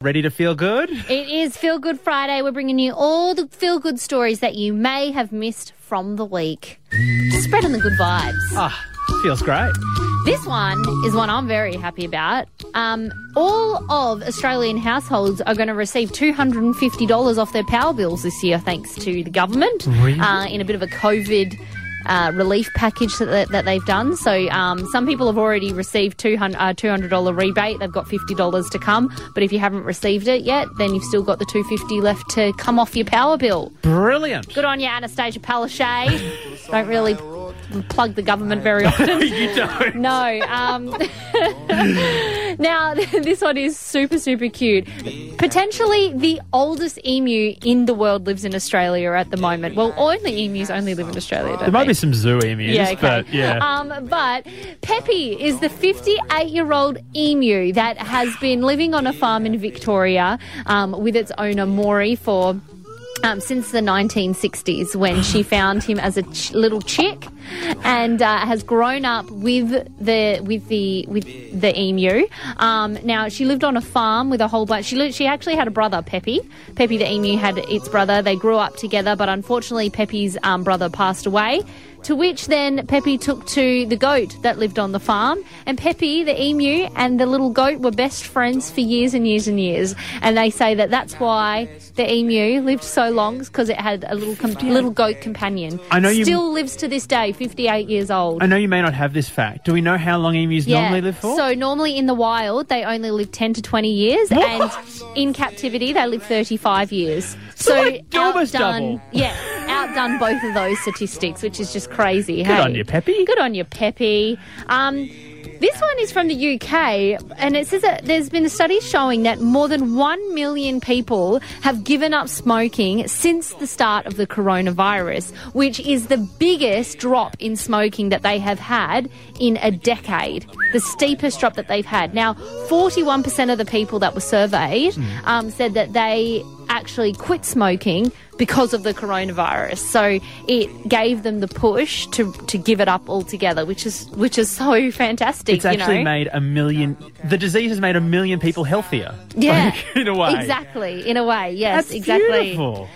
Ready to feel good? It is Feel Good Friday. We're bringing you all the feel good stories that you may have missed from the week. Just spreading the good vibes. Ah, feels great. This one is one I'm very happy about. Um, all of Australian households are going to receive $250 off their power bills this year, thanks to the government, Really? uh, in a bit of a COVID. Uh, relief package that, that they've done. So um, some people have already received 200, uh, $200 rebate. They've got $50 to come. But if you haven't received it yet, then you've still got the 250 left to come off your power bill. Brilliant. Good on you, Annastacia Palaszczuk. Don't really plug the government very often. you don't. No. Um, now, this one is super, super cute. Potentially the oldest emu in the world lives in Australia at the moment. Well, only emus only live in Australia, don't There might they? be some zoo emus, Yeah, okay. but yeah. Um, but Peppy is the 58 year old emu that has been living on a farm in Victoria um, with its owner Maury for. Um, since the 1960s, when she found him as a ch- little chick, and uh, has grown up with the with the with the emu. Um, now she lived on a farm with a whole bunch. She she actually had a brother, Peppy. Peppy the emu had its brother. They grew up together, but unfortunately, Peppy's um, brother passed away. To which then Peppy took to the goat that lived on the farm. And Peppy, the emu, and the little goat were best friends for years and years and years. And they say that that's why the emu lived so long, because it had a little com- little goat companion. I know you- Still lives to this day, 58 years old. I know you may not have this fact. Do we know how long emus normally live for? So normally in the wild they only live 10 to 20 years and in captivity they live 35 years. So, like almost outdone, double. yeah, outdone both of those statistics, which is just crazy. Good hey? on you, Peppy. Good on you, Peppy. Um, this one is from the UK, and it says that there's been a study showing that more than 1 million people have given up smoking since the start of the coronavirus, which is the biggest drop in smoking that they have had in a decade. The steepest drop that they've had. Now, 41% of the people that were surveyed um, said that they actually quit smoking because of the coronavirus. So it gave them the push to to give it up altogether, which is which is so fantastic. it's actually you know? made a million. The disease has made a million people healthier. yeah, Like, in a way. exactly. In a way, yes, That's exactly. beautiful.